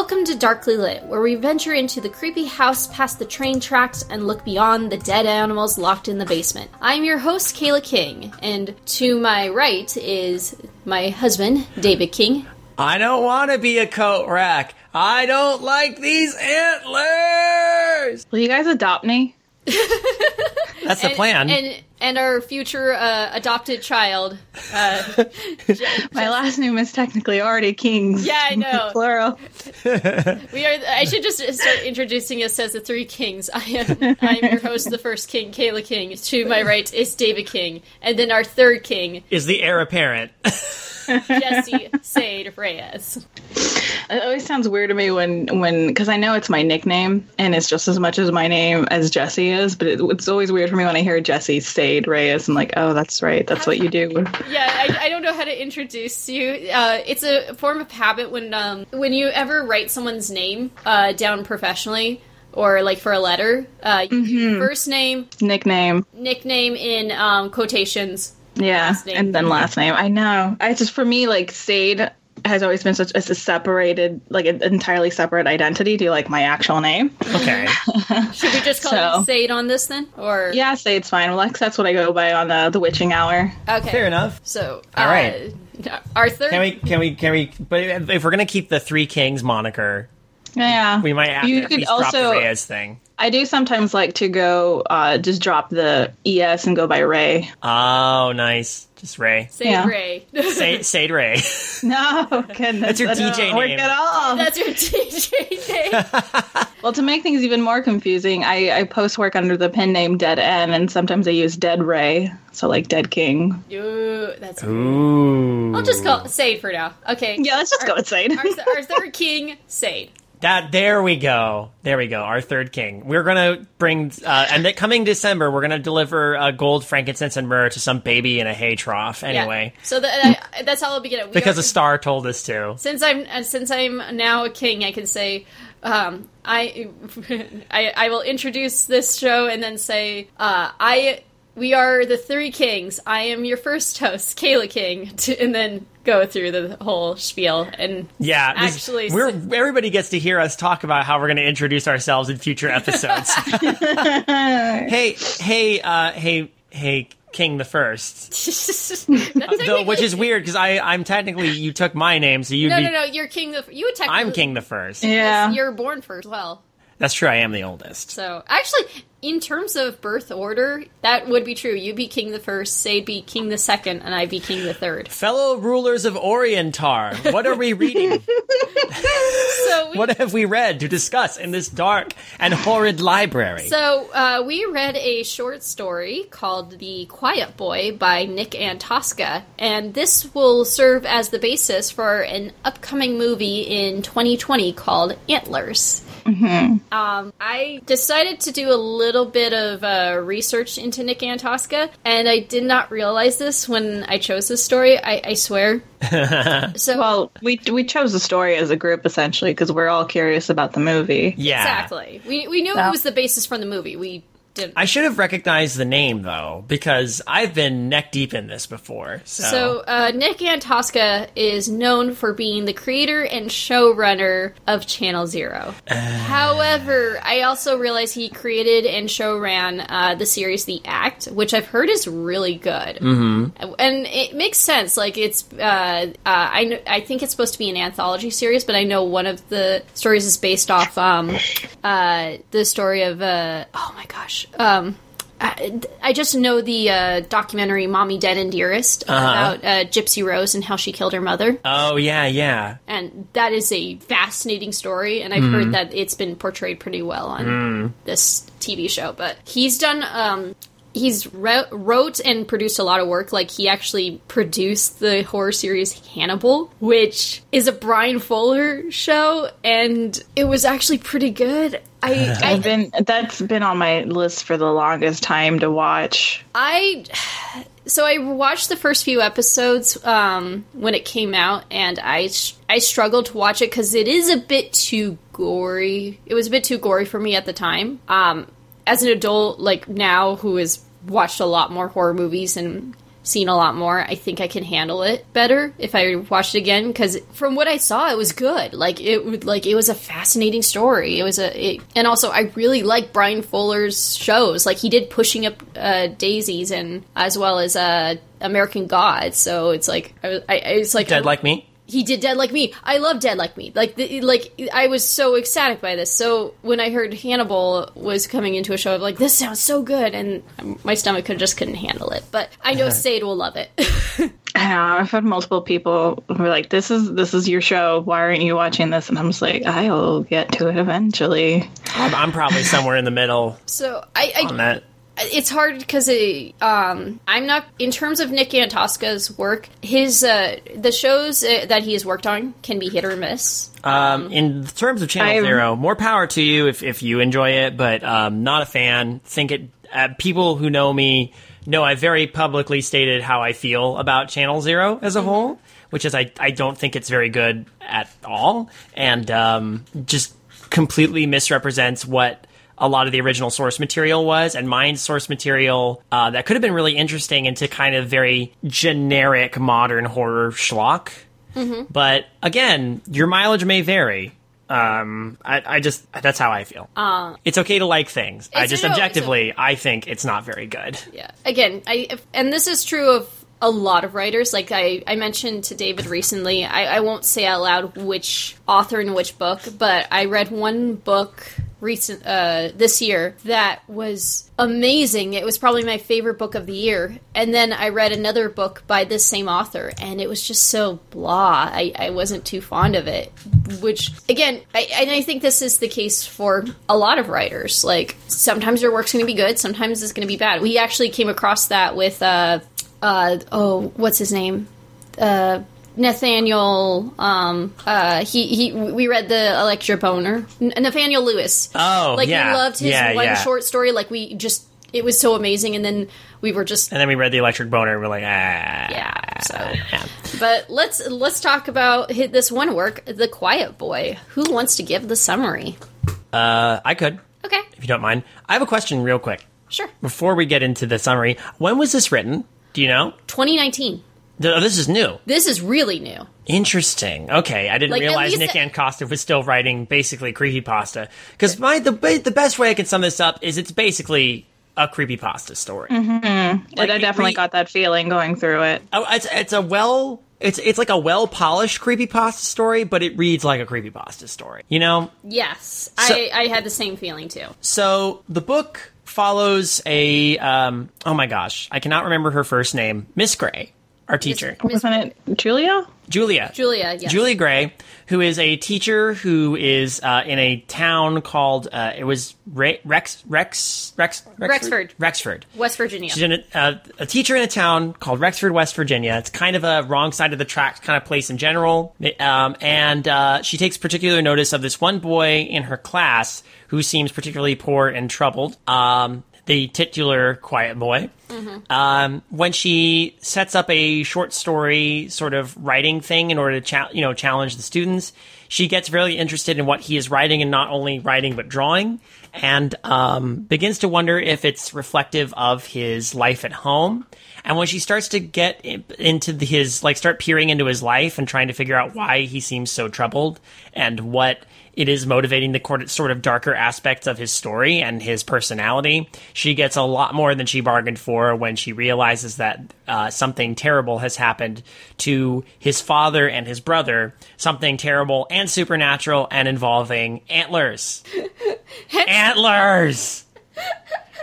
Welcome to Darkly Lit, where we venture into the creepy house past the train tracks and look beyond the dead animals locked in the basement. I'm your host, Kayla King, and to my right is my husband, David King. I don't want to be a coat rack. I don't like these antlers. Will you guys adopt me? That's the and, plan. And and our future uh, adopted child. Uh, My last name is technically already Kings. Yeah, I know. Plural. we are. I should just start introducing us as the three kings. I am. I am your host, the first king, Kayla King. To my right is David King, and then our third king, is the heir apparent. Jesse Sade Reyes. It always sounds weird to me when, when, because I know it's my nickname and it's just as much as my name as Jesse is, but it, it's always weird for me when I hear Jesse Sade Reyes. I'm like, oh, that's right. That's what you do. Yeah, I, I don't know how to introduce you. Uh, it's a form of habit when um, when you ever write someone's name uh, down professionally or like for a letter, uh, first name, Nickname. nickname in um, quotations. Yeah. Last name. And then last name. I know. I just, for me, like, Sade has always been such a separated, like, an entirely separate identity to, like, my actual name. Okay. Should we just call So- it Sade on this then? Or Yeah, Sade's fine. Well, like, that's what I go by on the, the witching hour. okay, Fair enough. So, All uh, right. Our third. Can we? Can we? Can we? But if we're gonna keep the three kings moniker, Yeah. we might have You to at could least drop the also- Reyes thing. I do sometimes like to go uh, just drop the es and go by Ray. Oh, nice. Just Ray. Sade Yeah. Ray. Say, Sade Ray. No, goodness, That's your that doesn't DJ work name. at all. That's your DJ name. Well, to make things even more confusing, I, I post work under the pen name Dead N, and sometimes I use Dead Ray, so like Dead King. Ooh, that's. Ooh. I'll just call it Sade for now. Okay. Yeah, let's just go with Sade. Our, th- our third king, Sade. That there we go. There we go. Our third king. We're gonna bring, uh, and that coming December, we're gonna deliver uh, gold, frankincense, and myrrh to some baby in a hay trough. Yeah. Anyway, So that, I, that's how I'll begin it. Because are- a star told us to. since I'm uh, since I'm now a king, I can say um, I, I I will introduce this show and then say uh, I we are the three kings. I am your first host, Kayla King, to, and then go through the whole spiel and Yeah, Actually, we're everybody gets to hear us talk about how we're going to introduce ourselves in future episodes. hey, hey, uh, hey, hey, King the First, though, which is weird because I I'm technically you took my name, so you'd No, be. no, no. You're king. Of, you would technically. I'm King the First. Yeah. You're born first. Well, That's true. I am the oldest. so actually, in terms of birth order, that would be true. You'd be king the first, Say'd be king the second, and I'd be king the third. Fellow rulers of Orientar, what are we reading? So we, what have we read to discuss in this dark and horrid library? So uh, we read a short story called "The Quiet Boy" by Nick Antosca, and this will serve as the basis for an upcoming movie in 2020 called Antlers. Um, I decided to do a little bit of uh, research into Nick Antosca, and I did not realize this when I chose this story. I, I swear. so Well, we we chose the story as a group essentially because we're all curious about the movie. yeah, exactly, we we knew Yeah. it was the basis from the movie. We didn't. I should have recognized the name though, because I've been neck deep in this before. So, So, uh, Nick Antosca is known for being the creator and showrunner of Channel Zero. However, I also realize he created and showran uh, the series The Act, which I've heard is really good. Mm-hmm. And it makes sense. Like, it's, uh, uh, I, kn- I think it's supposed to be an anthology series, but I know one of the stories is based off um, uh, the story of, uh, oh my gosh. Um, I, I just know the uh, documentary "Mommy Dead and Dearest" about uh, Gypsy Rose and how she killed her mother, oh yeah, yeah. and that is a fascinating story. And I've heard that it's been portrayed pretty well on this TV show. But he's done. Um, he's wrote, wrote and produced a lot of work. Like he actually produced the horror series Hannibal, which is a Bryan Fuller show, and it was actually pretty good. I, I I've been that's been on my list for the longest time to watch. I so I watched the first few episodes um, when it came out, and I I struggled to watch it because it is a bit too gory. It was a bit too gory for me at the time. Um, as an adult, like now, who has watched a lot more horror movies and seen a lot more, I think I can handle it better if I watched it again. Because from what I saw, it was good. Like it would like it was a fascinating story. It was a it, and also I really like Bryan Fuller's shows. Like he did Pushing Up uh, Daisies and as well as uh, American Gods. So it's like I, I it's like Dead like me. He did Dead Like Me. I love Dead Like Me. Like, the, like I was so ecstatic by this. So when I heard Hannibal was coming into a show, I'm like, this sounds so good, and my stomach could just couldn't handle it. But I know Sade will love it. I know, I've had multiple people who are like, "This is this is your show. Why aren't you watching this?" And I'm just like, "I'll get to it eventually." I'm, I'm probably somewhere in the middle so I, I on that. It's hard because um, I'm not in terms of Nick Antosca's work. His uh, the shows uh, that he has worked on can be hit or miss. Um, in terms of Channel I've- Zero, more power to you if, if you enjoy it, but um, not a fan. Think it. Uh, people who know me know I very publicly stated how I feel about Channel Zero as a whole, which is I I don't think it's very good at all, and um, just completely misrepresents what a lot of the original source material was, and mine source material uh, that could have been really interesting into kind of very generic modern horror schlock. But again, your mileage may vary. Um, I, I just that's how I feel. it's okay to like things. I just no, objectively, I think it's not very good. Yeah. Again, I if- and this is true of a lot of writers. Like I, I mentioned to David recently. I, I won't say out loud which author and which book, but I read one book recent uh, this year that was amazing. It was probably my favorite book of the year. And then I read another book by this same author, and it was just so blah. I, I wasn't too fond of it. Which again, I, and I think this is the case for a lot of writers. Like sometimes your work's going to be good, sometimes it's going to be bad. We actually came across that with uh, uh, oh, what's his name? Uh, Nathaniel. Um, uh, he he. We read the Electra Boner. Nathaniel Lewis. Oh, like yeah. we loved his Yeah, one yeah. short story. Like we just, it was so amazing, and then we were just And then we read the Electric Boner, and we're like, ah, yeah. So, yeah. but let's let's talk about hit this one work, The Quiet Boy. Who wants to give the summary? Uh, I could, Okay, if you don't mind. I have a question, real quick, sure. before we get into the summary. When was this written? Do you know? 2019. Th- Oh, this is new. This is really new. Interesting. Okay, I didn't Like, realize Nick it- Antosca was still writing basically creepypasta. Because my the the best way I can sum this up is it's basically a creepypasta story. And I definitely re- got that feeling going through it. Oh, it's it's a well it's it's like a well polished creepypasta story, but it reads like a creepypasta story. You know, Yes, So- I I had the same feeling too. So the book follows a um oh my gosh, I cannot remember her first name, Miss Gray, our teacher. Wasn't it Julia? Julia. Julia, yes. Julia Gray, who is a teacher who is uh, in a town called uh, it was Re- Rex Rex Rex Rexford. Rexford. West Virginia. She's in a, uh, a teacher in a town called Rexford, West Virginia. It's kind of a wrong side of the tracks kind of place in general. Um, and uh, she takes particular notice of this one boy in her class who seems particularly poor and troubled. Um, the titular quiet boy. Um, when she sets up a short story sort of writing thing in order to cha- you know challenge the students, she gets very interested in what he is writing and not only writing but drawing, and um, begins to wonder if it's reflective of his life at home. And when she starts to get into his like start peering into his life and trying to figure out why he seems so troubled and what it is motivating the sort of darker aspects of his story and his personality. She gets a lot more than she bargained for when she realizes that uh, something terrible has happened to his father and his brother. Something terrible and supernatural and involving antlers. antlers!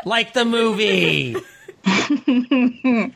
Like the movie.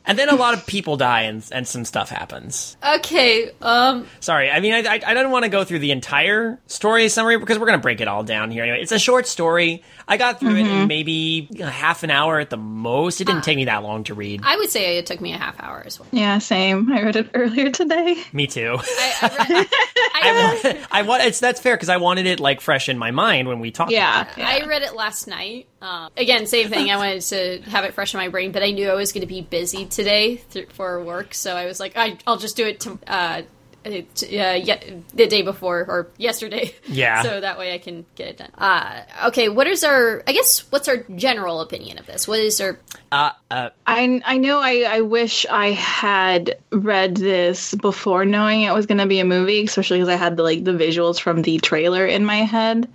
and then a lot of people die and, and some stuff happens. Okay, um, Sorry, I mean, I, I, I don't want to go through the entire story summary because we're going to break it all down here anyway. It's a short story. I got through it in maybe a half an hour at the most. It didn't take me that long to read. I would say it took me a half hour as well. Yeah, same. I read it earlier today. me too. I, I, read, I, I, want, I want it's that's fair because I wanted it like fresh in my mind when we talked. Yeah. about it. I read it last night. Um, again, same thing. I wanted to have it fresh in my brain, but I knew I was going to be busy today th- for work, so I was like, I, I'll just do it to, uh, it, uh, ye- the day before or yesterday. Yeah. so that way I can get it done. Uh, okay, what is our? I guess what's our general opinion of this? What is our? Uh, uh, I I know I, I wish I had read this before knowing it was going to be a movie, especially because I had the like the visuals from the trailer in my head,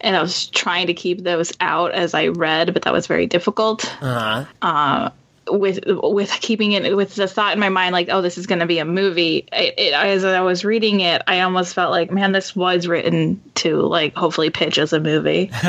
and I was trying to keep those out as I read, but that was very difficult. uh, Uh, with with keeping it with the thought in my mind like oh this is going to be a movie. It, it, as i was reading it i almost felt like man this was written to like hopefully pitch as a movie.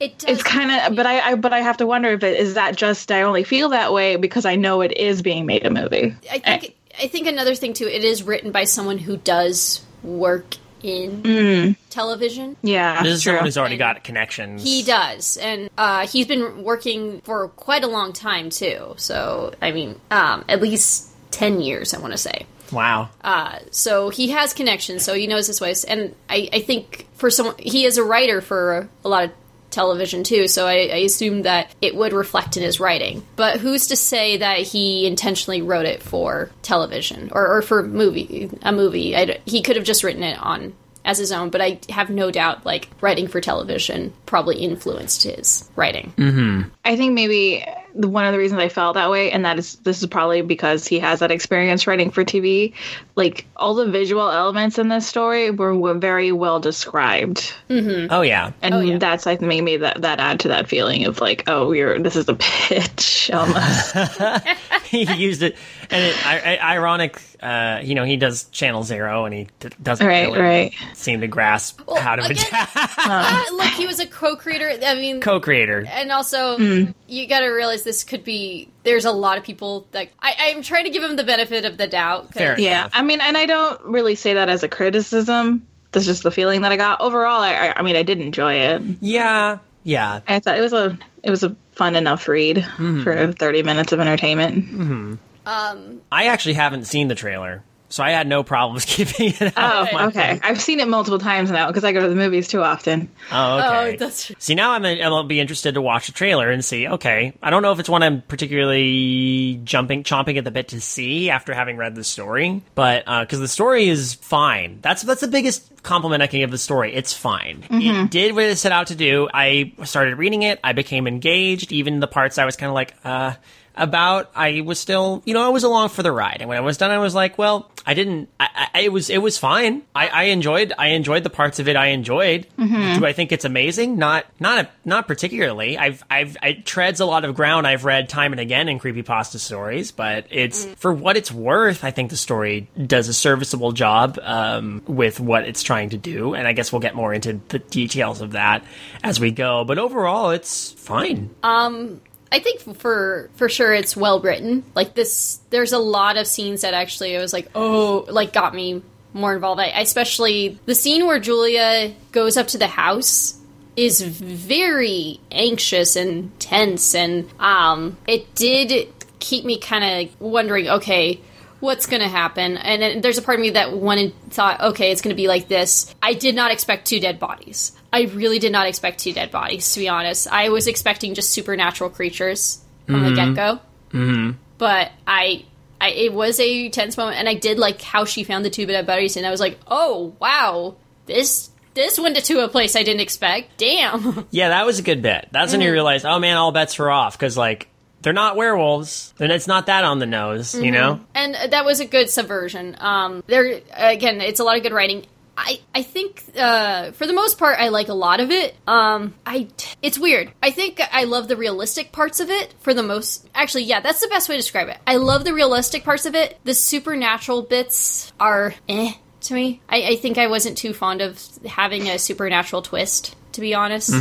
It does it's kind of but I, I but i have to wonder if it is that just i only feel that way because i know it is being made a movie. I think I think another thing too. It is written by someone who does work in television. yeah this is true. someone who's already got connections. He does, and uh, he's been working for quite a long time too. So I mean, um, at least ten years, I want to say. Wow. Uh, so he has connections, so he knows his ways, and I, I think for someone, he is a writer for a lot of television too. So I, I assume that it would reflect in his writing. But who's to say that he intentionally wrote it for television or, or for movie a movie? I d he could have just written it on as his own, but I have no doubt like writing for television probably influenced his writing. Mm-hmm. I think maybe the- one of the reasons I felt that way, and that is this is probably because he has that experience writing for TV. Like all the visual elements in this story were, were very well described, Oh yeah. and Oh, yeah. that's I think maybe that that add to that feeling of like, oh, you're this is a pitch almost. he used it, and it, I, I, ironic. Uh, you know, he does Channel Zero, and he d- doesn't right, really right. seem to grasp how to again- adapt. Uh, look, he was a co-creator. I mean, Co-creator. and also you got to realize this could be there's a lot of people that I, i'm trying to give him the benefit of the doubt. Fair. Yeah, enough. I mean, and I don't really say that as a criticism. That's just the feeling that I got. Overall, I, I, I mean, I did enjoy it. Yeah. Yeah. I thought it was a it was a fun enough read for thirty minutes of entertainment. um I actually haven't seen the trailer, so I had no problems keeping it out. Oh, my okay. I've seen it multiple times now because I go to the movies too often. Oh, okay. oh that's See, now I'm I'll be interested to watch the trailer and see. Okay, I don't know if it's one I'm particularly jumping, chomping at the bit to see after having read the story, but because the story is fine. That's that's the biggest compliment I can give the story. It's fine. It did what it set out to do. I started reading it. I became engaged. Even the parts I was kind of like, uh. About, I was still, you know, I was along for the ride, and when I was done, I was like, well, I didn't. I, I it was, it was fine. I, I enjoyed, I enjoyed the parts of it I enjoyed. Mm-hmm. Do I think it's amazing? Not, not, not particularly. I've, I've, it treads a lot of ground I've read time and again in creepypasta stories, but it's mm. for what it's worth. I think the story does a serviceable job um, with what it's trying to do, and I guess we'll get more into the details of that as we go. But overall, it's fine. Um, I think for for sure it's well written. Like this, there's a lot of scenes that actually I was like, oh, like got me more involved. I, especially the scene where Julia goes up to the house is very anxious and tense, and um, it did keep me kind of wondering, okay. What's going to happen? And there's a part of me that wanted thought, okay, it's going to be like this. I did not expect two dead bodies. I really did not expect two dead bodies, to be honest. I was expecting just supernatural creatures from the get go. Mm-hmm. But I, I, it was a tense moment, and I did like how she found the two dead bodies, and I was like, oh wow, this this went to a place I didn't expect. Damn. Yeah, that was a good bit. That's when you realize, oh man, all bets are off because like they're not werewolves, and it's not that on the nose, you know. and that was a good subversion. Um, there again, it's a lot of good writing. I, I think uh, for the most part I like a lot of it. Um, I it's weird. I think I love the realistic parts of it for the most. Actually, yeah, that's the best way to describe it. I love the realistic parts of it. The supernatural bits are eh to me. I, I think I wasn't too fond of having a supernatural twist, to be honest.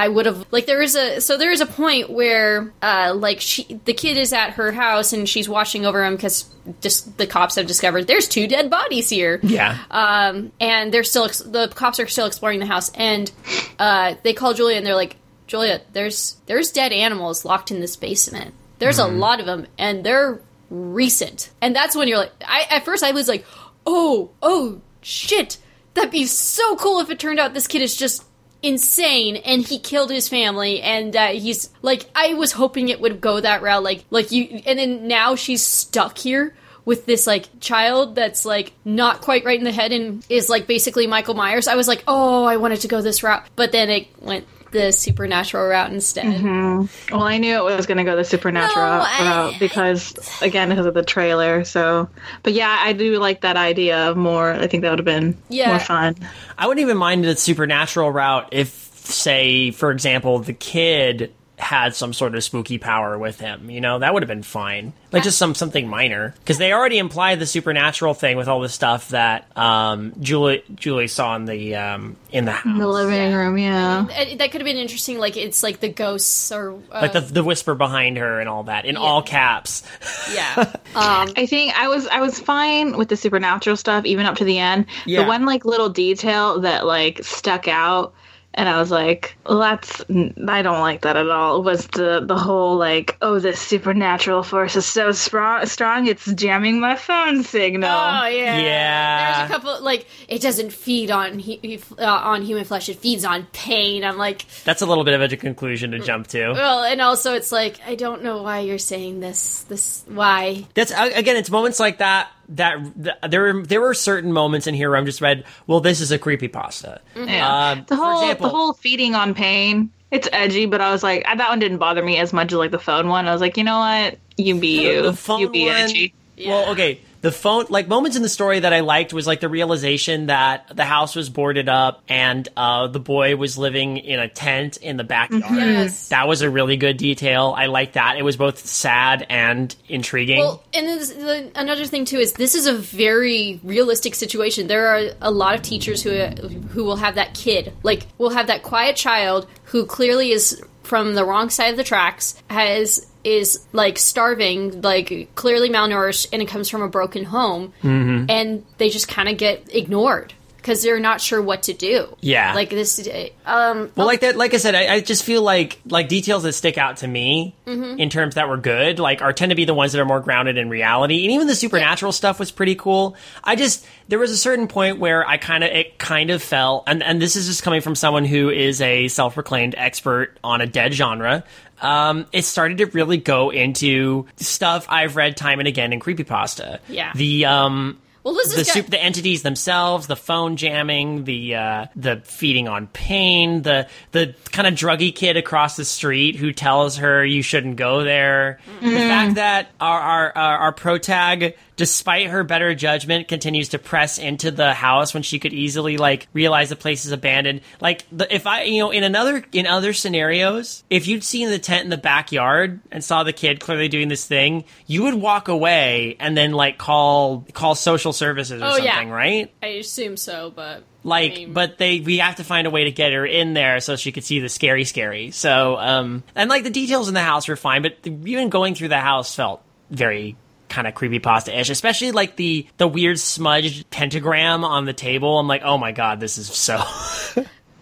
I would have like there is a so there is a point where uh like she the kid is at her house and she's watching over him because just the cops have discovered there's two dead bodies here. Yeah. um and they're still ex- the cops are still exploring the house and uh they call Julia and they're like Julia there's there's dead animals locked in this basement. There's a lot of them and they're recent. And that's when you're like I at first I was like oh oh shit. That'd be so cool if it turned out this kid is just insane and he killed his family and uh, he's like i was hoping it would go that route like like you and then now she's stuck here with this like child that's like not quite right in the head and is like basically Michael Myers. I was like, oh, I wanted to go this route, but then it went the supernatural route instead. Mm-hmm. Well, I knew it was going to go the supernatural no, I, route because, I, again, because of the trailer. So, but yeah, I do like that idea more. I think that would have been yeah. more fun. I wouldn't even mind the supernatural route if, say, for example, the kid had some sort of spooky power with him. You know, that would have been fine. Like just some something minor because they already implied the supernatural thing with all the stuff that um, Julie Julie saw in the um, in the house, in the living room. Yeah, that could have been interesting. Like it's like the ghosts or uh, like the the whisper behind her and all that in yeah. all caps. Yeah, um, I think I was I was fine with the supernatural stuff even up to the end. Yeah. The one like little detail that like stuck out and I was like, well, "That's I don't like that at all." Was the the whole like, "Oh, this supernatural force is so strong, strong, it's jamming my phone signal." Oh yeah, yeah. There's a couple like it doesn't feed on he, uh, on human flesh; it feeds on pain. I'm like, that's a little bit of a conclusion to jump to. Well, and also it's like I don't know why you're saying this. This why? That's again, it's moments like that that, that there were there were certain moments in here where I'm just read, well, this is a creepy pasta. Mm-hmm. Yeah. Um, the whole example, the whole feeding on pain. It's edgy, but I was like, that one didn't bother me as much as like the phone one. I was like, you know what, you be you, the phone you be one, edgy. Yeah. Well, okay the phone like moments in the story that I liked was like the realization that the house was boarded up and uh, the boy was living in a tent in the backyard. Mm-hmm. Yes. That was a really good detail. I liked that. It was both sad and intriguing. Well, and the, another thing too is this is a very realistic situation. There are a lot of teachers who who will have that kid, like will have that quiet child who clearly is from the wrong side of the tracks, has is like starving, like clearly malnourished, and it comes from a broken home, mm-hmm. and they just kind of get ignored because they're not sure what to do. Yeah, like this. Um, well, like that. Like I said, I, I, just feel like like details that stick out to me mm-hmm. in terms that were good, like are tend to be the ones that are more grounded in reality. And even the supernatural yeah. stuff was pretty cool. I just there was a certain point where I kind of it kind of fell, and and this is just coming from someone who is a self proclaimed expert on a dead genre um, it started to really go into stuff I've read time and again in creepypasta. Yeah. The um well, this the, super, the entities themselves, the phone jamming, the uh, the feeding on pain, the the kind of druggy kid across the street who tells her you shouldn't go there. Mm-hmm. The fact that our our our, our protag despite her better judgment, continues to press into the house when she could easily like realize the place is abandoned. Like the, if I, you know, in another in other scenarios, if you'd seen the tent in the backyard and saw the kid clearly doing this thing, you would walk away and then like call call social services or oh, something, yeah. right? I assume so, but like I mean, but they we have to find a way to get her in there so she could see the scary scary so um and like the details in the house were fine but the, even going through the house felt very kind of creepy pasta ish, especially like the the weird smudged pentagram on the table. I'm like, oh my god, this is so.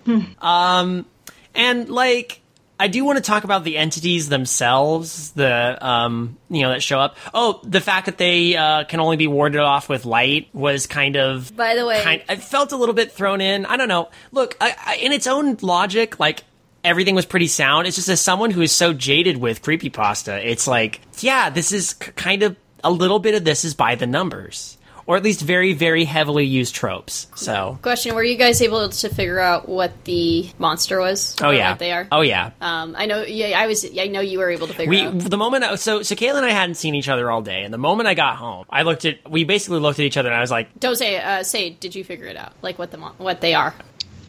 um, and like. I do want to talk about the entities themselves, the um, you know that show up. Oh, the fact that they uh, can only be warded off with light was kind of. By the way, kind, I felt a little bit thrown in. I don't know. Look, I, I, in its own logic, like everything was pretty sound. It's just as someone who is so jaded with creepypasta, it's like, yeah, this is kind of a little bit of this is by the numbers or at least very very heavily used tropes so. Question were you guys able to figure out what the monster was? Oh yeah. they are? Oh yeah. Um, i know yeah i was i know you were able to figure we, out. the moment I, so so kayla and i hadn't seen each other all day and the moment i got home i looked at we basically looked at each other and i was like don't say uh, say did you figure it out? Like what the what they are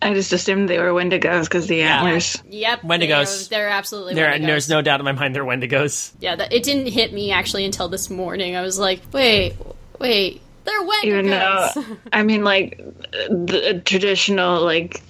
I just assumed they were Wendigos because the antlers. Yep, Wendigos. They're, they're absolutely. They're, Wendigos. There's no doubt in my mind they're Wendigos. Yeah, that, it didn't hit me actually until this morning. I was like, wait, wait, they're Wendigos. Even though, I mean, like the traditional, like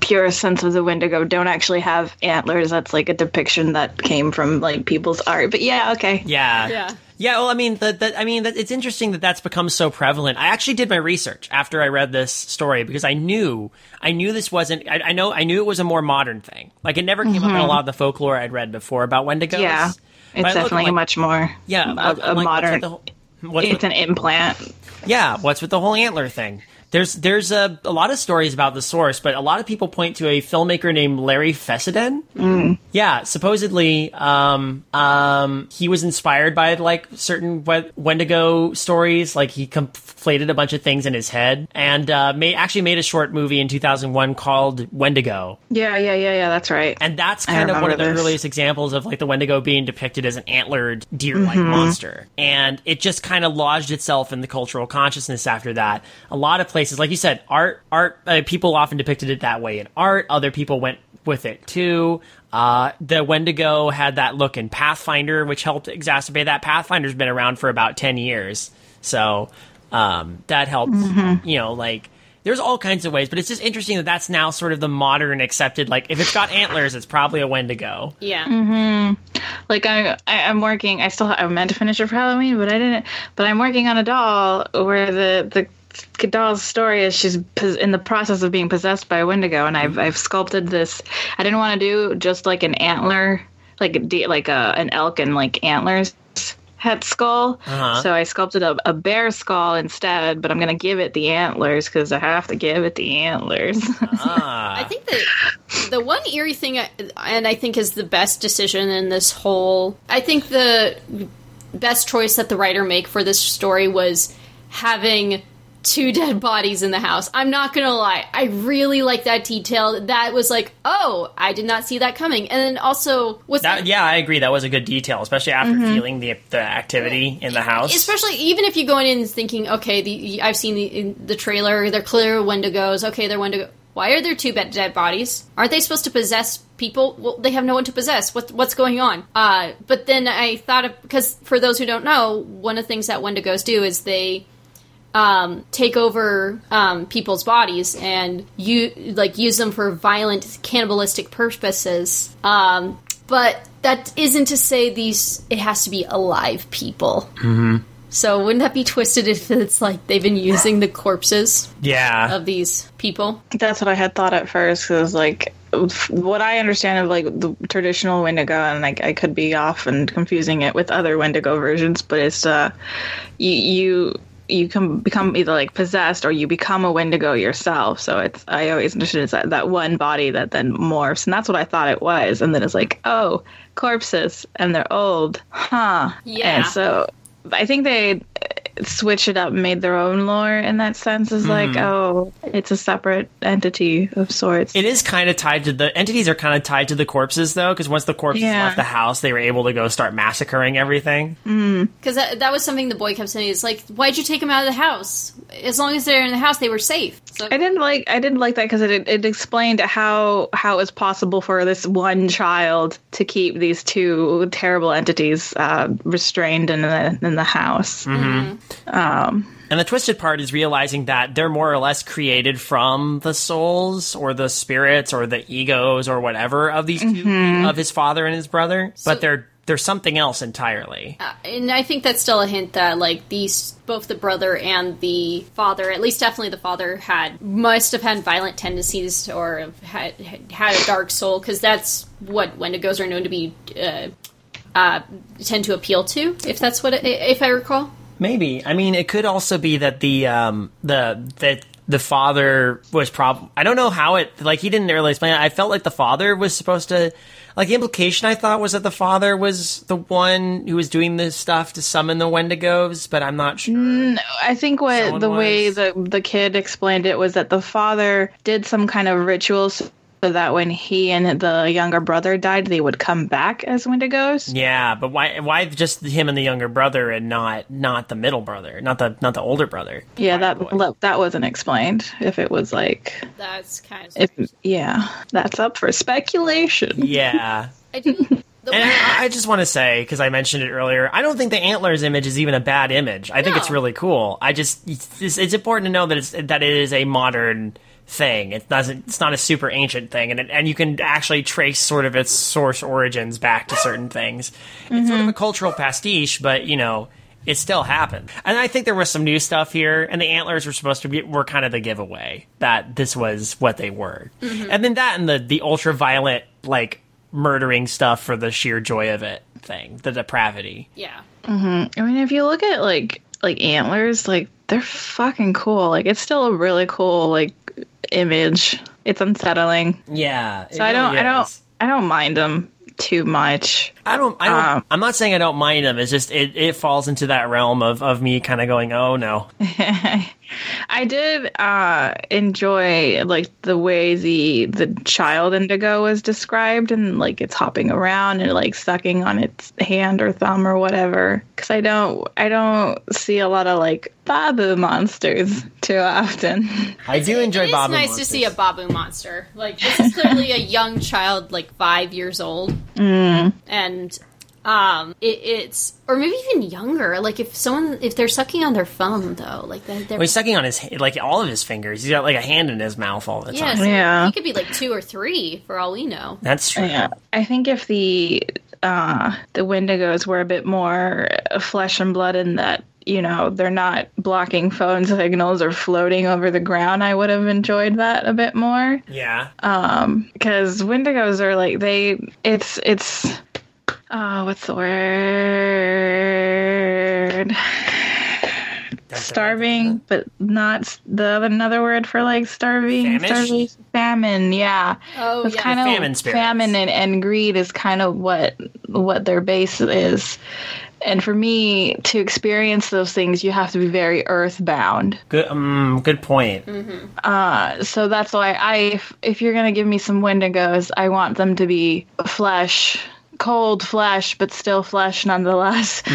pure sense of the Wendigo don't actually have antlers. That's like a depiction that came from like people's art. But yeah, okay. Yeah. Yeah. Yeah, well, I mean, the, the, I mean, it's interesting that that's become so prevalent. I actually did my research after I read this story because I knew, I knew this wasn't. I, I know, I knew it was a more modern thing. Like it never came mm-hmm. up in a mm-hmm. lot of the folklore I'd read before about Wendigos. Yeah, it's definitely like, much more. Yeah, a, a like, modern. It's an implant. Yeah, what's with the whole antler thing? There's there's a, a lot of stories about the source, but a lot of people point to a filmmaker named Larry Fessenden. Mm. Yeah, supposedly um, um, he was inspired by like certain Wendigo stories. Like he conflated a bunch of things in his head, and uh, made actually made a short movie in 2001 called Wendigo. Yeah, yeah, yeah, yeah. That's right. And that's kind of one of the this. earliest examples of like the Wendigo being depicted as an antlered deer-like mm-hmm. monster, and it just kind of lodged itself in the cultural consciousness after that. A lot of places, like you said, art, art. Uh, people often depicted it that way in art. Other people went with it too. Uh, the Wendigo had that look in Pathfinder, which helped exacerbate that. Pathfinder's been around for about ten years, so um, that helped. Mm-hmm. You know, like there's all kinds of ways, but it's just interesting that that's now sort of the modern accepted. Like, if it's got antlers, it's probably a Wendigo. Yeah. Mm-hmm. Like I, I, am working. I still I meant to finish it for Halloween, but I didn't. But I'm working on a doll where the the doll's story is she's in the process of being possessed by a Wendigo, and I've I've sculpted this. I didn't want to do just like an antler, like a like a an elk and like antlers head skull. Uh-huh. So I sculpted a, a, bear skull instead, but I'm going to give it the antlers because I have to give it the antlers. ah. I think that the one eerie thing, and I think is the best decision in this whole, I think the best choice that the writer make for this story was having two dead bodies in the house. I'm not gonna lie, I really like that detail. That was like, oh, I did not see that coming. And then also, was that? Yeah, I agree. That was a good detail, especially after mm-hmm. feeling the the activity in the house. Especially even if you go in thinking, okay, the, I've seen the the trailer. They're clear Wendigos. Okay, they're Wendigo. Why are there two dead bodies? Aren't they supposed to possess people? Well, they have no one to possess. What, what's going on? Uh, but then I thought, of, because for those who don't know, one of the things that Wendigos do is they um, take over um, people's bodies and you like use them for violent cannibalistic purposes. Um, but that isn't to say these it has to be alive people. Mm-hmm. So wouldn't that be twisted if it's like they've been using the corpses? Yeah. Of these people. That's what I had thought at first. Because like what I understand of like the traditional Wendigo, and like I could be off and confusing it with other Wendigo versions, but it's uh, you, you you can become either like possessed or you become a Wendigo yourself. So it's I always understood it's that, that one body that then morphs, and that's what I thought it was. And then it's like, oh, corpses, and they're old, huh? Yeah. And so I think they switched it up, made their own lore in that sense. Is mm. like, mm-hmm. oh, it's a separate entity of sorts. It is kind of tied to the entities are kind of tied to the corpses though, because once the corpses yeah. left the house, they were able to go start massacring everything. Because mm. that, that was something the boy kept saying. It's like, why'd you take them out of the house? As long as they're in the house, they were safe. So- I didn't like I didn't like that because it it explained how how it was possible for this one child to keep these two terrible entities uh, restrained in the in the house. Mm-hmm. Um, and the twisted part is realizing that they're more or less created from the souls or the spirits or the egos or whatever of these mm-hmm. two, of his father and his brother, so, but they're they're something else entirely. Uh, and I think that's still a hint that like these both the brother and the father, at least definitely the father had must have had violent tendencies or had had a dark soul because that's what Wendigos are known to be uh, uh, tend to appeal to. If that's what it, if I recall. Maybe. I mean, it could also be that the um, the that the father was prob. I don't know how it. Like he didn't really explain it. I felt like the father was supposed to. Like the implication I thought was that the father was the one who was doing this stuff to summon the Wendigos, but I'm not sure. No, I think what the was. way the the kid explained it was that the father did some kind of rituals so that when he and the younger brother died, they would come back as Wendigos. Yeah, but why? Why just him and the younger brother and not not the middle brother, not the not the older brother? Yeah, that boy. that wasn't explained. If it was like that's kind of if, yeah, that's up for speculation. Yeah. I do. And I, I, just want to say, because I mentioned it earlier, I don't think the antlers image is even a bad image. I think it's really cool. I just it's, it's, important to know that it's that it is a modern thing. It doesn't. It's not a super ancient thing, and it, and you can actually trace sort of its source origins back to certain things. Mm-hmm. It's sort of a cultural pastiche, but you know. It still happened, and I think there was some new stuff here. And the antlers were supposed to be were kind of the giveaway that this was what they were. Mm-hmm. And then that and the the ultra violent like murdering stuff for the sheer joy of it thing, the depravity. Yeah. Mm-hmm. I mean, if you look at like like antlers, like they're fucking cool. Like it's still a really cool like image. It's unsettling. Yeah. So I don't, I don't, I don't mind them too much. I don't. I don't. Um, I'm not saying I don't mind them. It's just it, it falls into that realm of of me kind of going, oh no. I did uh, enjoy like the way the the child Wendigo was described and like it's hopping around and like sucking on its hand or thumb or whatever. Because I don't I don't see a lot of like babu monsters too often. I do enjoy it babu. It's nice monsters. to see a babu monster. Like this is clearly a young child, like five years old, mm. and um, it, it's or maybe even younger. Like if someone if they're sucking on their thumb though, like they're, they're well, he's sucking on his like all of his fingers. He's got like a hand in his mouth all the yeah, time. so Yeah. he could be like two or three for all we know. That's true. Yeah, I think if the uh, the Wendigos were a bit more flesh and blood in that you know they're not blocking phone signals or floating over the ground, I would have enjoyed that a bit more. Yeah. Um, because Wendigos are like they, it's it's, oh what's the word? starving, but not the another word for like starving. Famish? Starvation, famine. Yeah. Oh it's yeah, kind of Famine spirits. famine and, and greed is kind of what what their base is. And for me to experience those things, you have to be very earthbound. Good. Um, good point. Uh, so that's why I, if, if you're gonna give me some Wendigos, I want them to be flesh, cold flesh, but still flesh nonetheless.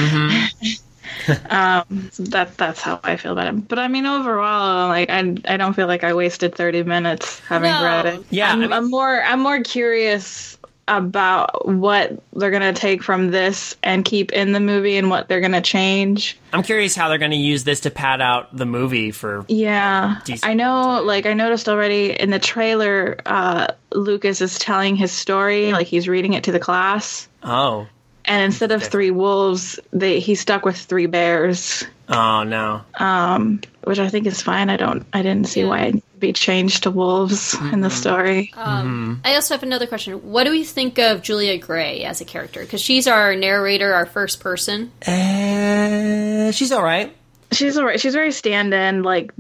um, that that's how I feel about it. But I mean, overall, like I, I don't feel like I wasted 30 minutes having No. read it. Yeah, I'm, I mean- I'm more I'm more curious about what they're gonna take from this and keep in the movie and what they're gonna change. I'm curious how they're going to use this to pad out the movie for. Yeah, Decent. I know. Like I noticed already in the trailer, uh, Lucas is telling his story, like he's reading it to the class, Oh. and instead of three wolves, they he stuck with three bears, Oh no. um, which I think is fine. I don't, I didn't see Yeah. why it needed to be changed to wolves in the story. Um, I also have another question. What do we think of Julia Gray as a character? Because she's our narrator, our first person. Uh, she's all right. She's alright. She's very stand-in, like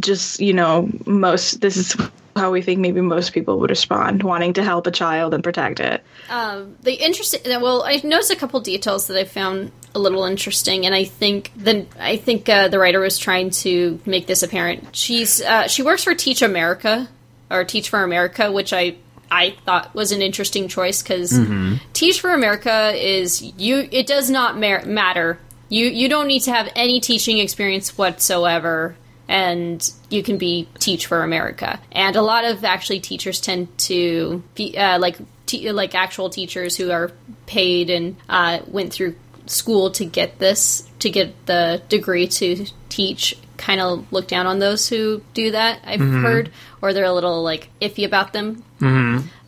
just you know, most. This is how we think maybe most people would respond, wanting to help a child and protect it. Um, the interesting. Well, I noticed a couple details that I found a little interesting, and I think then I think uh, the writer was trying to make this apparent. She's uh, she works for Teach America or Teach for America, which I I thought was an interesting choice because Teach for America is you. It does not mer- matter. You you don't need to have any teaching experience whatsoever and you can be teach for America. And a lot of actually teachers tend to be uh, like te- like actual teachers who are paid and uh, went through school to get this to get the degree to teach. Kind of look down on those who do that. I've heard, or they're a little like iffy about them.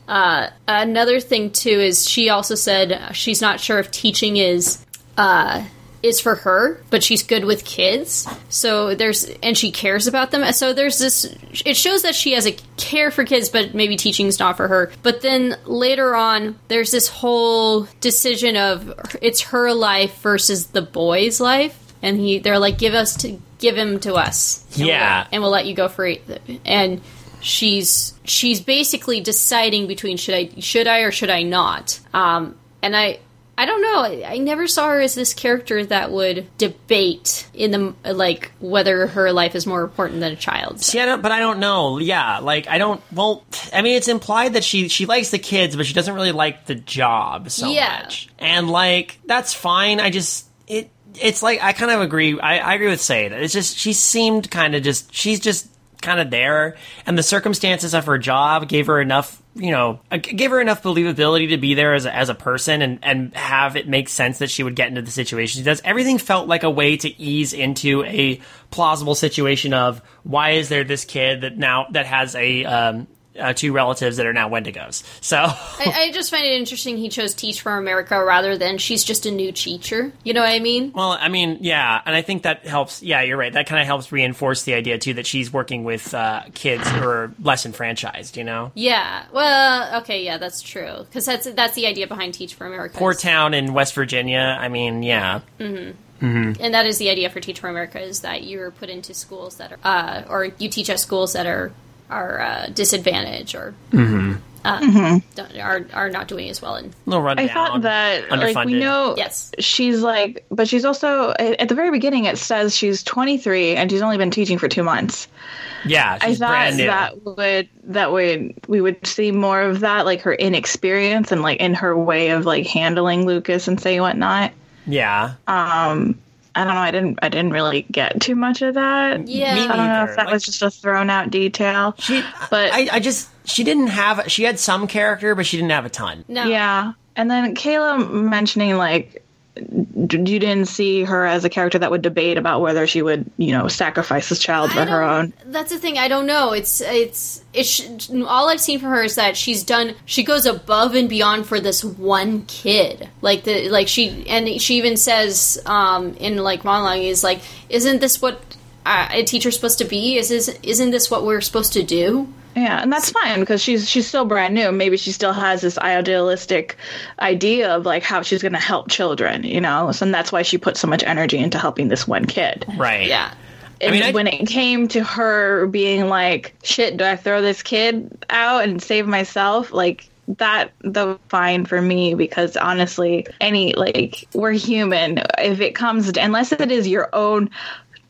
Uh, another thing too is she also said she's not sure if teaching is uh, is for her, but she's good with kids. So there's and she cares about them. So there's this. It shows that she has a care for kids, but maybe teaching's not for her. But then later on, there's this whole decision of it's her life versus the boy's life, and he they're like give us to give him to us. And we'll- Yeah. and we'll let you go free. And she's she's basically deciding between should I should I or should I not. Um, and I I don't know. I, never saw her as this character that would debate in the like whether her life is more important than a child's. See, I don't, but I don't know. Yeah, like I don't. Well, I mean, it's implied that she she likes the kids, but she doesn't really like the job so Yeah. much. And like that's fine. I just it it's like I kind of agree. I, I agree with Sade. It's just she seemed kind of just she's just kind of there, and the circumstances of her job gave her enough. You know, gave her enough believability to be there as a, as a person and, and have it make sense that she would get into the situation she does. Everything felt like a way to ease into a plausible situation of why is there this kid that now that has a um, uh, two relatives that are now Wendigos. So I, I just find it interesting he chose Teach for America rather than she's just a new teacher. You know what I mean? Well, I mean, yeah, and I think that helps. Yeah, you're right. That kind of helps reinforce the idea too that she's working with uh, kids who are less enfranchised. You know, Yeah. Well, okay, yeah, that's true because that's that's the idea behind Teach for America. poor town in West Virginia. I mean, yeah, Mm-hmm. And that is the idea for Teach for America is that you're put into schools that are, uh, or you teach at schools that are are uh, disadvantaged or Mm-hmm. uh, don't- are are not doing as well. And little rundown. I thought that like we know Yes. she's like but she's also at at the very beginning it says she's 23 and she's only been teaching for 2 months. Yeah, I thought brand new. that would that would we would see more of that like her inexperience and like in her way of like handling Lucas and say whatnot. yeah, Um I don't know. I didn't. I didn't really get too much of that. Yeah. Me I don't know if that Like- was just a thrown out detail. she. But- I, I just she didn't have. She had some character, but she didn't have a ton. no, Yeah. And then Kayla mentioning like d- you didn't see her as a character that would debate about whether she would, you know, sacrifice this child for her own. That's the thing. I don't know. It's it's it's all I've seen from her is that she's done. She goes above and beyond for this one kid. Like the like she and she even says um in like monologue is like, isn't this what uh, a teacher's supposed to be? Is this isn't this what we're supposed to do? Yeah, and that's fine because she's she's still brand new. Maybe she still has this idealistic idea of like how she's going to help children, you know. So and that's why she put so much energy into helping this one kid. Right. Yeah. And mean, I- when it came to her being like, "Shit, do I throw this kid out and save myself?" Like that, the fine for me because honestly, any like we're human. If it comes, to, unless it is your own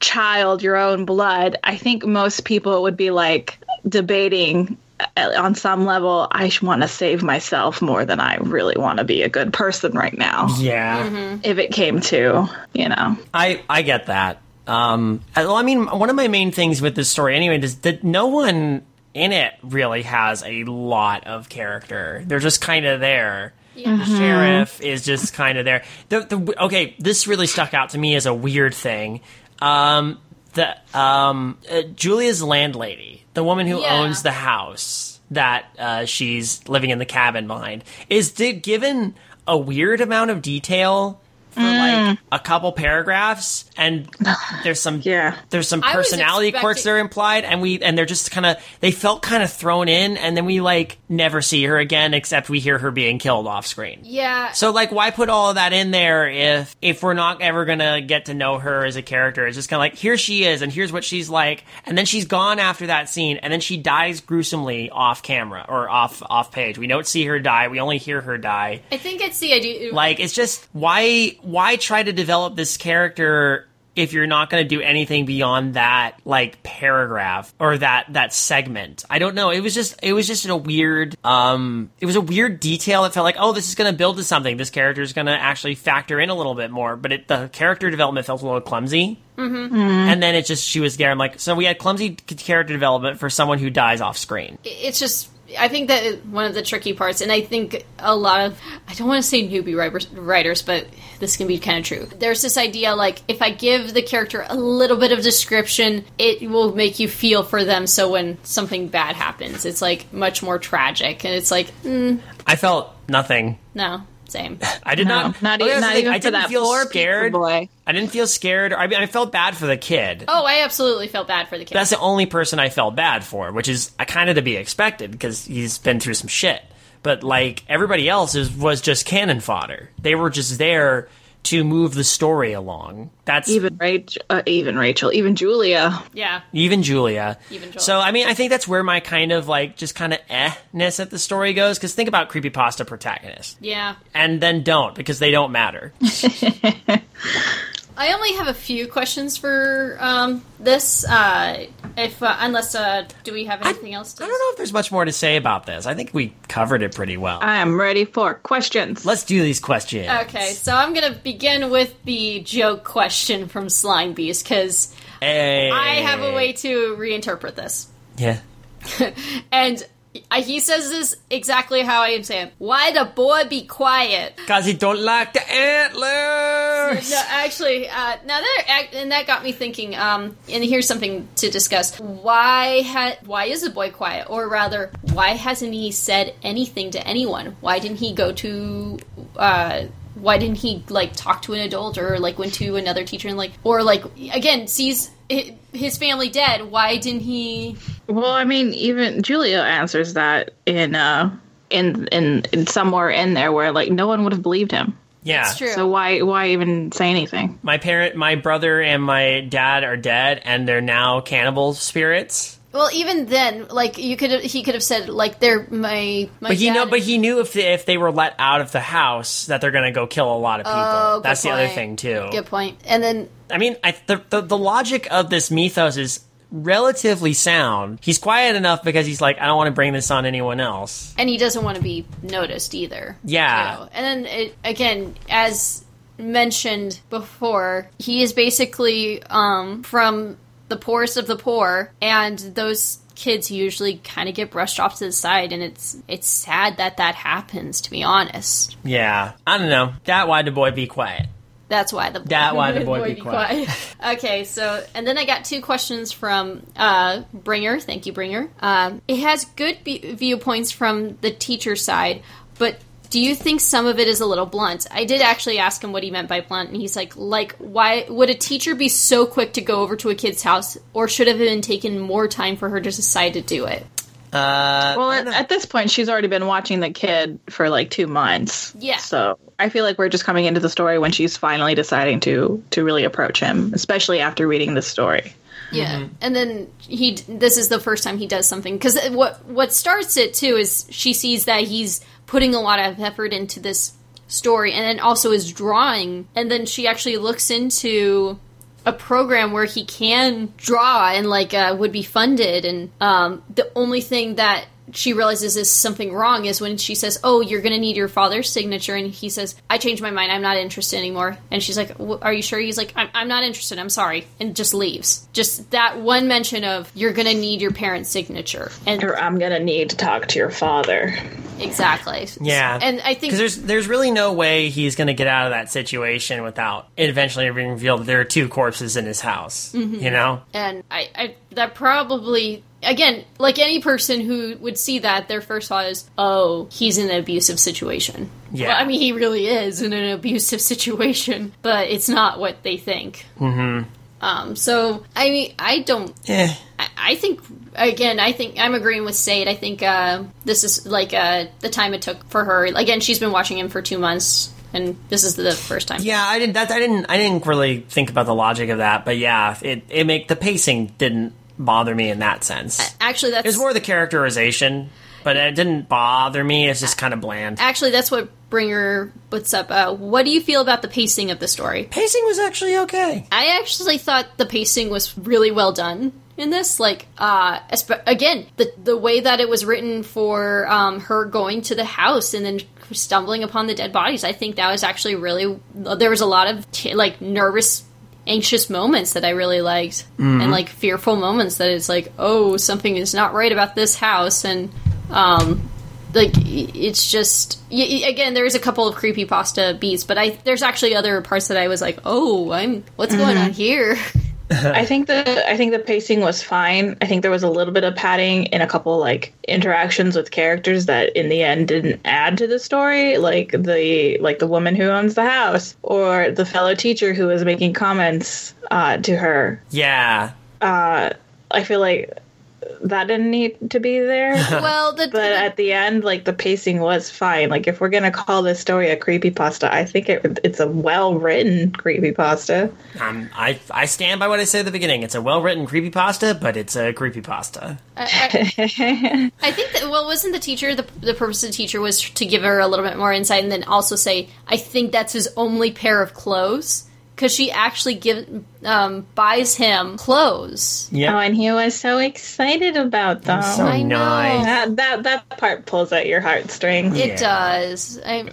child, your own blood, I think most people would be like debating uh, on some level. I want to save myself more than I really want to be a good person right now. Yeah. If it came to, you know, I I get that. Um, I- well, I mean, one of my main things with this story, anyway, is that no one in it really has a lot of character. They're just kind of there. yeah The sheriff is just kind of there. The, the okay, this really stuck out to me as a weird thing. Um, the um, uh, Julia's landlady, the woman who Yeah. owns the house that uh, she's living in the cabin behind, is given a weird amount of detail for like mm. a couple paragraphs, and there's some Yeah. there's some I was personality quirks expecting- that are implied, and we and they're just kind of they felt kind of thrown in, and then we like never see her again, except we hear her being killed off screen. Yeah. So like, why put all of that in there if if we're not ever gonna get to know her as a character? It's just kind of like here she is, and here's what she's like, and then she's gone after that scene, and then she dies gruesomely off camera or off off page. We don't see her die. We only hear her die. I think it's the idea. Like it's just why why try to develop this character if you're not going to do anything beyond that like paragraph or that that segment. I don't know. It was just it was just a weird um it was a weird detail that felt like oh this is going to build to something. This character is going to actually factor in a little bit more, but it, the character development felt a little clumsy. Mm-hmm. And then it just she was there. I'm like, so we had clumsy character development for someone who dies off screen. it's just I think that one of the tricky parts, and I think a lot of I don't want to say newbie writers, writers, but this can be kind of true. There's this idea like if I give the character a little bit of description, it will make you feel for them. So when something bad happens, it's like much more tragic, and it's like mm, I felt nothing. no, same. I did No, not. not e- not even I for didn't that feel poor scared. boy. I didn't feel scared. I mean, I felt bad for the kid. Oh, I absolutely felt bad for the kid. That's the only person I felt bad for, which is kind of to be expected because he's been through some shit. But like everybody else is was just cannon fodder. They were just there to move the story along. That's even Rachel, uh, even Rachel, even Julia. yeah. even Julia. Even Julia. So I mean, I think that's where my kind of like just kind of eh-ness at the story goes. Because think about creepypasta protagonists, Yeah. and then don't because they don't matter. I only have a few questions for um, this. Uh, if uh, unless uh, do we have anything else? To I don't know if there's much more to say about this. I think we covered it pretty well. I am ready for questions. Let's do these questions. Okay, so I'm gonna begin with the joke question from Slime Beast because Hey. I have a way to reinterpret this, Yeah. and I, he says this exactly how I am saying. Why the boy be quiet? Cause he don't like the antlers. No, actually, uh, now that and that got me thinking. Um, and here's something to discuss. Why ha- Why is the boy quiet? Or rather, why hasn't he said anything to anyone? Why didn't he go to? Uh, why didn't he like talk to an adult or like went to another teacher and like or like again sees his family dead? Why didn't he? Well, I mean, even Julia answers that in uh in in, in somewhere in there where like no one would have believed him. Yeah. It's true. So why why even say anything? My parent, my brother, and my dad are dead, and they're now cannibal spirits. Well, even then, like you could, he could have said, like they're my my. But he know, but he knew if they, if they were let out of the house that they're going to go kill a lot of people. Oh, That's the other thing too. Good point. And then I mean, I, the, the the logic of this mythos is relatively sound. He's quiet enough because he's like, I don't want to bring this on anyone else. and he doesn't want to be noticed either. Yeah. know. And then it, again, as mentioned before, he is basically um, from the poorest of the poor, and those kids usually kind of get brushed off to the side, and it's it's sad that that happens. To be honest, Yeah, I don't know. That why the boy be quiet. that's why the boy, That why the boy be quiet. okay, so and then I got two questions from uh, Bringer. Thank you, Bringer. Um, it has good be- viewpoints from the teacher side, but do you think some of it is a little blunt? I did actually ask him what he meant by blunt, and he's like, like, why would a teacher be so quick to go over to a kid's house, or should have been taken more time for her to decide to do it? Uh, Well, at, at this point, she's already been watching the kid for like two months. Yeah. So I feel like we're just coming into the story when she's finally deciding to to really approach him, especially after reading this story. Yeah, and then he. This is the first time he does something because what what starts it too is she sees that he's putting a lot of effort into this story, and then also is drawing, and then she actually looks into a program where he can draw and like uh, would be funded, and um, the only thing that she realizes is something wrong is when she says, "Oh, you're going to need your father's signature," and he says, "I changed my mind. I'm not interested anymore." And she's like, "Are you sure?" He's like, "I'm, I'm not interested. I'm sorry," and just leaves. Just that one mention of you're going to need your parents' signature, and Or I'm gonna need to talk to your father. exactly, Yeah, And I think because there's there's really no way he's going to get out of that situation without it eventually being revealed that there are two corpses in his house. Mm-hmm. You know, and I, I that probably again like any person who would see that their first thought is oh he's in an abusive situation Yeah. well, i mean he really is in an abusive situation but it's not what they think mm-hmm. um so i mean i don't eh. I, I think again i think i'm agreeing with Sade. i think uh this is like uh the time it took for her again she's been watching him for two months and this is the first time Yeah, I didn't. That I didn't. I didn't really think about the logic of that. But yeah, it it make the pacing didn't bother me in that sense. actually that's It's more the characterization, but it didn't bother me. It's just kind of bland. actually that's what bringer puts up uh what do you feel about the pacing of the story Pacing was actually okay. I actually thought the pacing was really well done in this. Like, uh, again, the the way that it was written for um, her going to the house and then stumbling upon the dead bodies, I think that was actually really. There was a lot of t- like nervous, anxious moments that I really liked, and like fearful moments that it's like, oh, something is not right about this house, and um, like it's just y- again there's a couple of creepy pasta beats but i there's actually other parts that i was like oh i'm what's going on here I think the I think the pacing was fine. I think there was a little bit of padding in a couple like interactions with characters that in the end didn't add to the story, like the like the woman who owns the house or the fellow teacher who was making comments uh, to her. Yeah, Uh, I feel like that didn't need to be there. well the, but at the end, like the pacing was fine. Like if we're gonna call this story a creepy pasta, I think it, it's a well written creepypasta. um, I I stand by what I said at the beginning. It's a well written creepy pasta, but it's a creepypasta. I think that well, wasn't the teacher the the purpose of the teacher was to give her a little bit more insight, and then also say, I think that's his only pair of clothes because she actually give um, buys him clothes. Oh, Yeah, and he was so excited about them. so I know. that that that part pulls at your heartstrings. It Yeah. does. I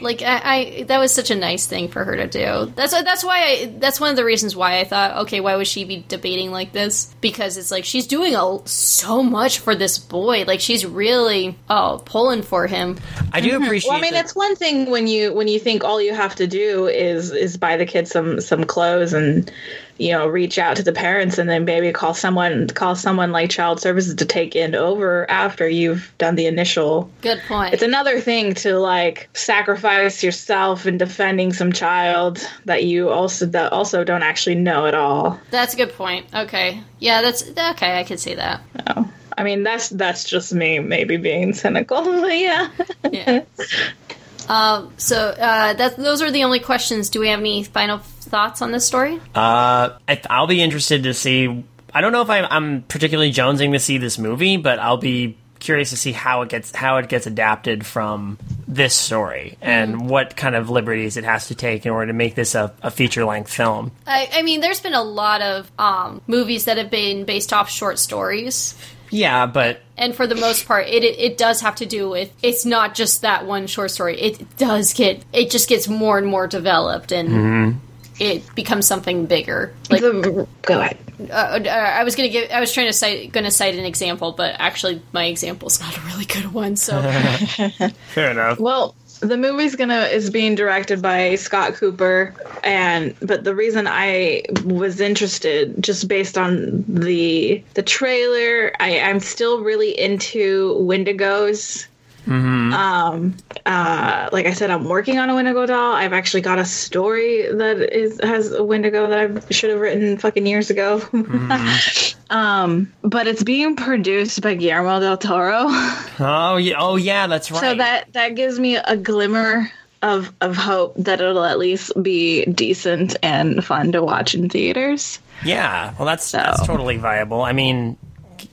like I, I that was such a nice thing for her to do. That's that's why I that's one of the reasons why I thought okay why would she be debating like this because it's like she's doing a, so much for this boy like she's really oh pulling for him. I do appreciate. Well, I mean, that- it's one thing when you when you think all you have to do is is buy the kid some some clothes and you know reach out to the parents and then maybe call someone call someone like child services to take in over after you've done the initial. Good point. It's another thing to like sacrifice yourself in defending some child that you also that also don't actually know at all. That's a good point. Okay. Yeah, that's okay. I could see that. Oh. I mean, that's that's just me maybe being cynical, but yeah. Yeah. Um, so uh, that those are the only questions. Do we have any final thoughts on this story? Uh, I, I'll be interested to see. I don't know if I'm, I'm particularly jonesing to see this movie, but I'll be curious to see how it gets how it gets adapted from this story and mm. what kind of liberties it has to take in order to make this a, a feature length film. I, I, mean, there's been a lot of um, movies that have been based off short stories. Yeah, but and for the most part, it, it, it does have to do with it's not just that one short story. It does get it just gets more and more developed and. Mm-hmm it becomes something bigger. Like, go ahead. Uh, uh, I was gonna give. I was trying to cite, gonna cite an example, but actually, my example is not a really good one. So, fair enough. Well, the movie's gonna is being directed by Scott Cooper, and but the reason I was interested, just based on the the trailer, I, I'm still really into Wendigos Mm-hmm. Um, uh, like I said, I'm working on a Wendigo doll. I've actually got a story that is has a Wendigo that I should have written fucking years ago. Mm-hmm. um, but it's being produced by Guillermo del Toro. oh yeah, oh yeah, that's right. So that that gives me a glimmer of of hope that it'll at least be decent and fun to watch in theaters. Yeah, well, that's so. that's totally viable. I mean,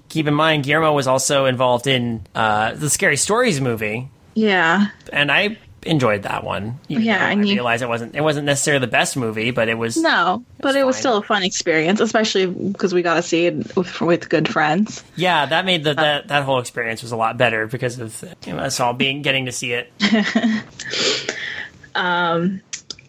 keep in mind Guillermo was also involved in uh, the Scary Stories movie. Yeah, and I enjoyed that one. yeah, I you... realized it wasn't it wasn't necessarily the best movie, but it was no, it but it was still a fun experience, especially because we got to see it with, with, good friends. Yeah, that made the that that whole experience was a lot better because of you know, us all being getting to see it. um,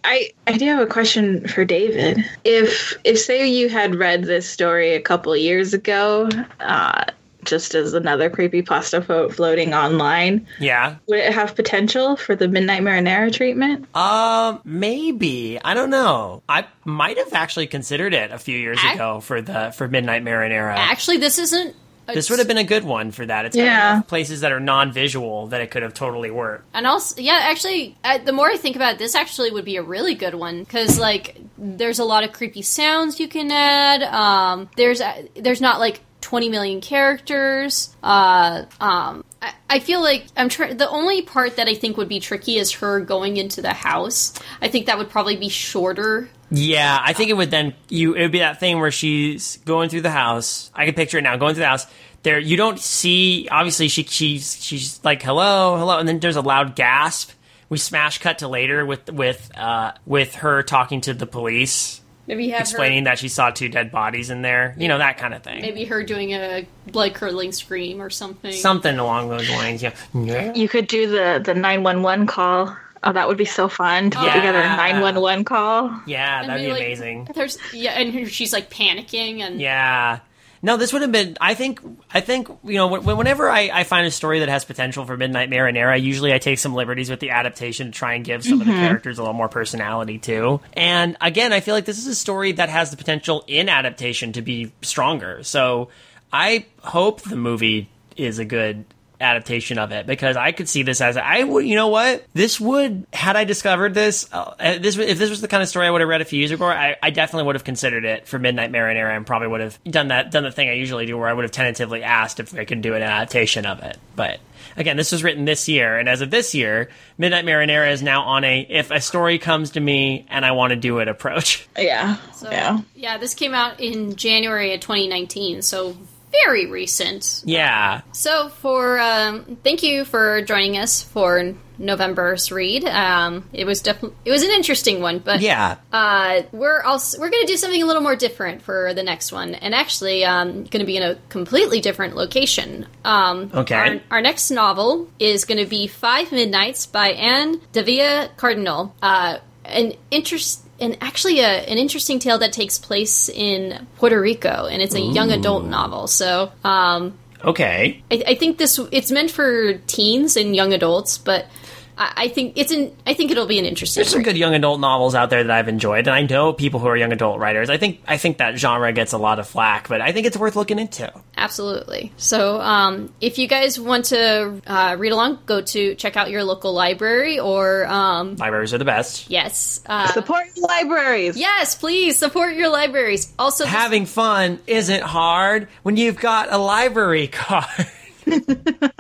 I I do have a question for David. If if say you had read this story a couple years ago, uh, just as another creepy pasta fo- floating online, yeah, would it have potential for the Midnight Marinara treatment? Um, uh, maybe. I don't know. I might have actually considered it a few years I- ago for the for Midnight Marinara. Actually, this isn't this would have been a good one for that. It's yeah. places that are non-visual that it could have totally worked. And also, yeah, actually, uh, the more I think about it, this actually would be a really good one because like there's a lot of creepy sounds you can add. Um, there's uh, there's not like 20 million characters. Uh, um, I, I feel like I'm trying. The only part that I think would be tricky is her going into the house. I think that would probably be shorter yeah, I think it would then you it would be that thing where she's going through the house. I can picture it now, going through the house. There you don't see obviously she she's she's like hello, hello and then there's a loud gasp. We smash cut to later with with uh with her talking to the police. Maybe explaining her, that she saw two dead bodies in there. You know, that kind of thing. Maybe her doing a blood curdling scream or something. Something along those lines, yeah. You could do the the 911 call Oh, that would be so fun to put together a nine one one call. Yeah, that'd be, be like, amazing. There's yeah, and she's like panicking and yeah. No, this would have been. I think. I think you know. Whenever I, I find a story that has potential for Midnight Marinara, usually I take some liberties with the adaptation to try and give some mm-hmm. of the mm-hmm. characters a little more personality too. And again, I feel like this is a story that has the potential in adaptation to be stronger. So I hope the movie is a good adaptation of it because I could see this as I would. You know what? This would had I discovered this. Uh, this if this was the kind of story I would have read a few years ago, I, I definitely would have considered it for Midnight Marinara and probably would have done that done the thing I usually do where I would have tentatively asked if I could do an adaptation of it. But again, this was written this year, and as of this year, Midnight Marinara is now on a if a story comes to me and I want to do it approach. Yeah. So, yeah. Yeah, this came out in January of 2019, so very recent. Yeah. So for um, thank you for joining us for November's read. Um, it was definitely it was an interesting one, but yeah, uh, we're also we're going to do something a little more different for the next one, and actually um, going to be in a completely different location. Um, okay. Our, our, next novel is going to be Five Midnights by Ann Dávila Cardinal. Uh, an interest and actually a, an interesting tale that takes place in Puerto Rico, and it's a Ooh. young adult novel. So, um, okay, I, I, think this it's meant for teens and young adults, but I, think it's an. I think it'll be an interesting. There's some good young adult novels out there that I've enjoyed, and I know people who are young adult writers. I think I think that genre gets a lot of flack, but I think it's worth looking into. Absolutely. So, um, if you guys want to uh, read along, go to check out your local library or um, libraries are the best. Yes, uh, support libraries. Yes, please support your libraries. Also, having this- fun isn't hard when you've got a library card.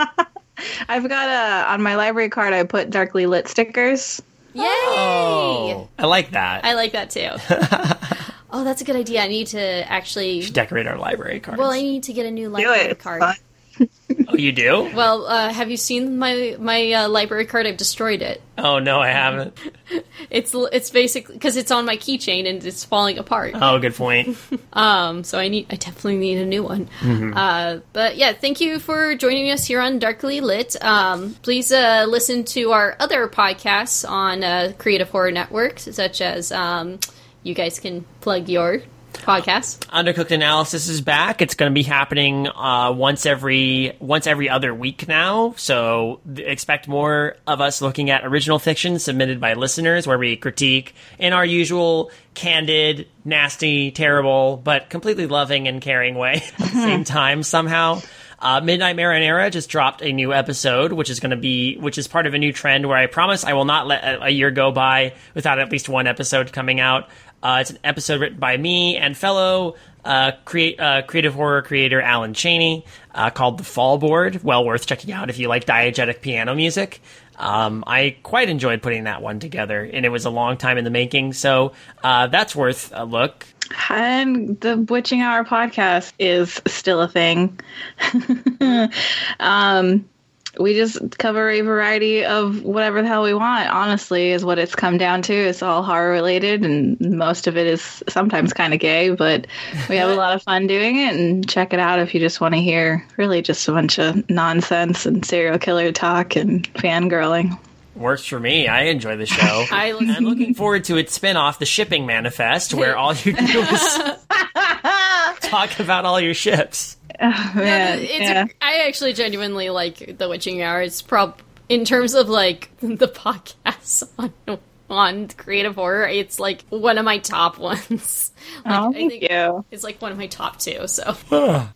I've got a on my library card. I put darkly lit stickers. Yay! Oh, I like that. I like that too. oh, that's a good idea. I need to actually Decorate our library cards. Well, I need to get a new library card. Fun. Oh, you do? Well, uh, have you seen my my uh, library card? I've destroyed it. Oh no, I haven't. It's it's basically because it's on my keychain and it's falling apart. Oh, good point. Um, so I need I definitely need a new one. Mm-hmm. Uh, but yeah, thank you for joining us here on Darkly Lit. Um, please uh, listen to our other podcasts on uh, Creative Horror Network, such as um, you guys can plug your podcast. Undercooked Analysis is back. It's going to be happening uh, once every once every other week now. So expect more of us looking at original fiction submitted by listeners, where we critique in our usual candid, nasty, terrible, but completely loving and caring way at the same time. Somehow. Uh, Midnight Marinara just dropped a new episode, which is going to be, which is part of a new trend where I promise I will not let a, a year go by without at least one episode coming out. Uh, it's an episode written by me and fellow uh, uh, creative horror creator Alan Cheney uh, called The Fall Board. Well worth checking out if you like diegetic piano music. Um, I quite enjoyed putting that one together, and it was a long time in the making, so uh, that's worth a look. And the Witching Hour podcast is still a thing. um, we just cover a variety of whatever the hell we want, honestly, is what it's come down to. It's all horror related, and most of it is sometimes kind of gay, but we have a lot of fun doing it. And check it out if you just want to hear really just a bunch of nonsense and serial killer talk and fangirling. Works for me. I enjoy the show. I I'm looking forward to its spin-off, The Shipping Manifest, where all you do is talk about all your ships. Man, it's yeah. a, I actually genuinely like the Witching Hour. It's prob in terms of like the podcasts on on creative horror. It's like one of my top ones. Like, Oh, I thank think you. It's like one of my top two. So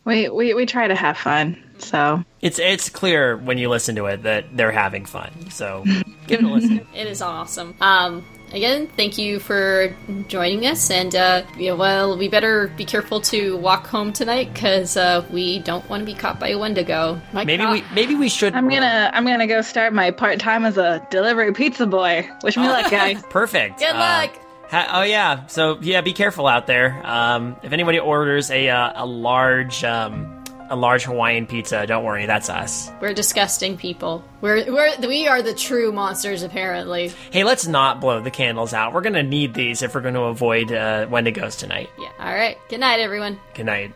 We, we we try to have fun, so It's it's clear when you listen to it that they're having fun. So give it a listen. it is awesome. Um, again, thank you for joining us, and uh, yeah, well, we better be careful to walk home tonight because uh, we don't want to be caught by a Wendigo. My Maybe God. we maybe we should. I'm gonna I'm gonna go start my part time as a delivery pizza boy. Wish me luck, guys. Perfect. Good Uh, luck. ha- oh yeah. So yeah, be careful out there. Um, if anybody orders a uh, a large um, a large Hawaiian pizza, don't worry, that's us. We're disgusting people. We're we're we are the true monsters, apparently. Hey, let's not blow the candles out. We're gonna need these if we're going to avoid uh, Wendigos tonight. Yeah. All right. Good night, everyone. Good night.